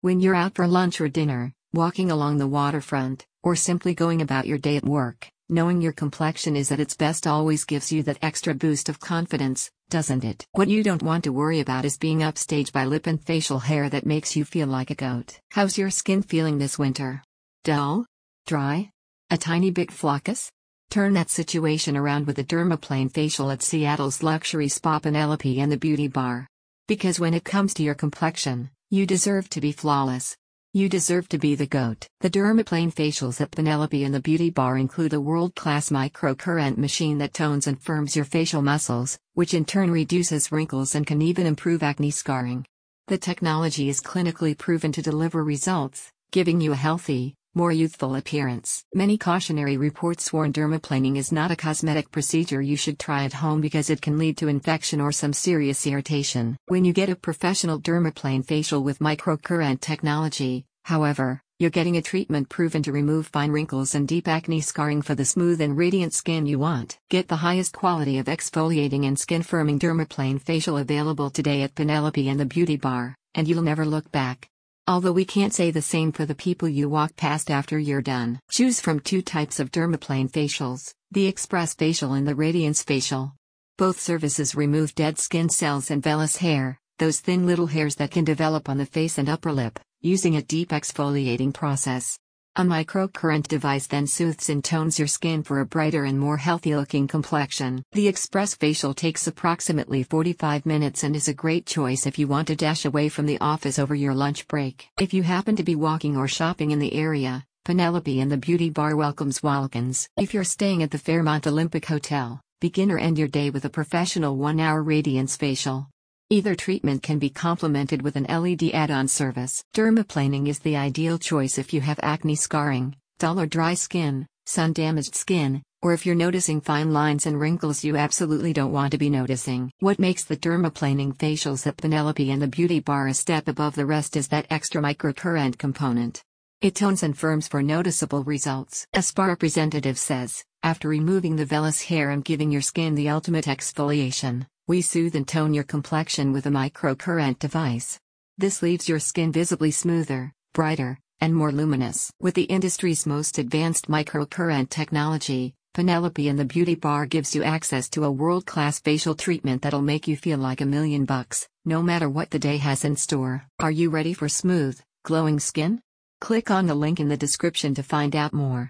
When you're out for lunch or dinner, walking along the waterfront, or simply going about your day at work, knowing your complexion is at its best always gives you that extra boost of confidence, doesn't it? What you don't want to worry about is being upstaged by lip and facial hair that makes you feel like a goat. How's your skin feeling this winter? Dull? Dry? A tiny bit flawless? Turn that situation around with a dermaplane facial at Seattle's luxury spa Penelope and the Beauty Bar. Because when it comes to your complexion, you deserve to be flawless. You deserve to be the GOAT. The dermaplane facials at Penelope and the Beauty Bar include a world-class microcurrent machine that tones and firms your facial muscles, which in turn reduces wrinkles and can even improve acne scarring. The technology is clinically proven to deliver results, giving you a healthy, more youthful appearance. Many cautionary reports warn dermaplaning is not a cosmetic procedure you should try at home because it can lead to infection or some serious irritation. When you get a professional dermaplane facial with microcurrent technology, however, you're getting a treatment proven to remove fine wrinkles and deep acne scarring for the smooth and radiant skin you want. Get the highest quality of exfoliating and skin firming dermaplane facial available today at Penelope and the Beauty Bar, and you'll never look back. Although we can't say the same for the people you walk past after you're done. Choose from two types of dermaplane facials, the Express Facial and the Radiance Facial. Both services remove dead skin cells and vellus hair, those thin little hairs that can develop on the face and upper lip, using a deep exfoliating process. A microcurrent device then soothes and tones your skin for a brighter and more healthy looking complexion. The Express Facial takes approximately 45 minutes and is a great choice if you want to dash away from the office over your lunch break. If you happen to be walking or shopping in the area, Penelope and the Beauty Bar welcomes Walkins. If you're staying at the Fairmont Olympic Hotel, begin or end your day with a professional 1 hour radiance facial. Either treatment can be complemented with an LED add-on service. Dermaplaning is the ideal choice if you have acne scarring, dull or dry skin, sun-damaged skin, or if you're noticing fine lines and wrinkles you absolutely don't want to be noticing. What makes the dermaplaning facials at Penelope and the Beauty Bar a step above the rest is that extra microcurrent component. It tones and firms for noticeable results. A spa representative says, after removing the vellus hair and giving your skin the ultimate exfoliation, we soothe and tone your complexion with a microcurrent device. This leaves your skin visibly smoother, brighter, and more luminous. With the industry's most advanced microcurrent technology, Penelope and the Beauty Bar gives you access to a world-class facial treatment that'll make you feel like a million bucks, no matter what the day has in store. Are you ready for smooth, glowing skin? Click on the link in the description to find out more.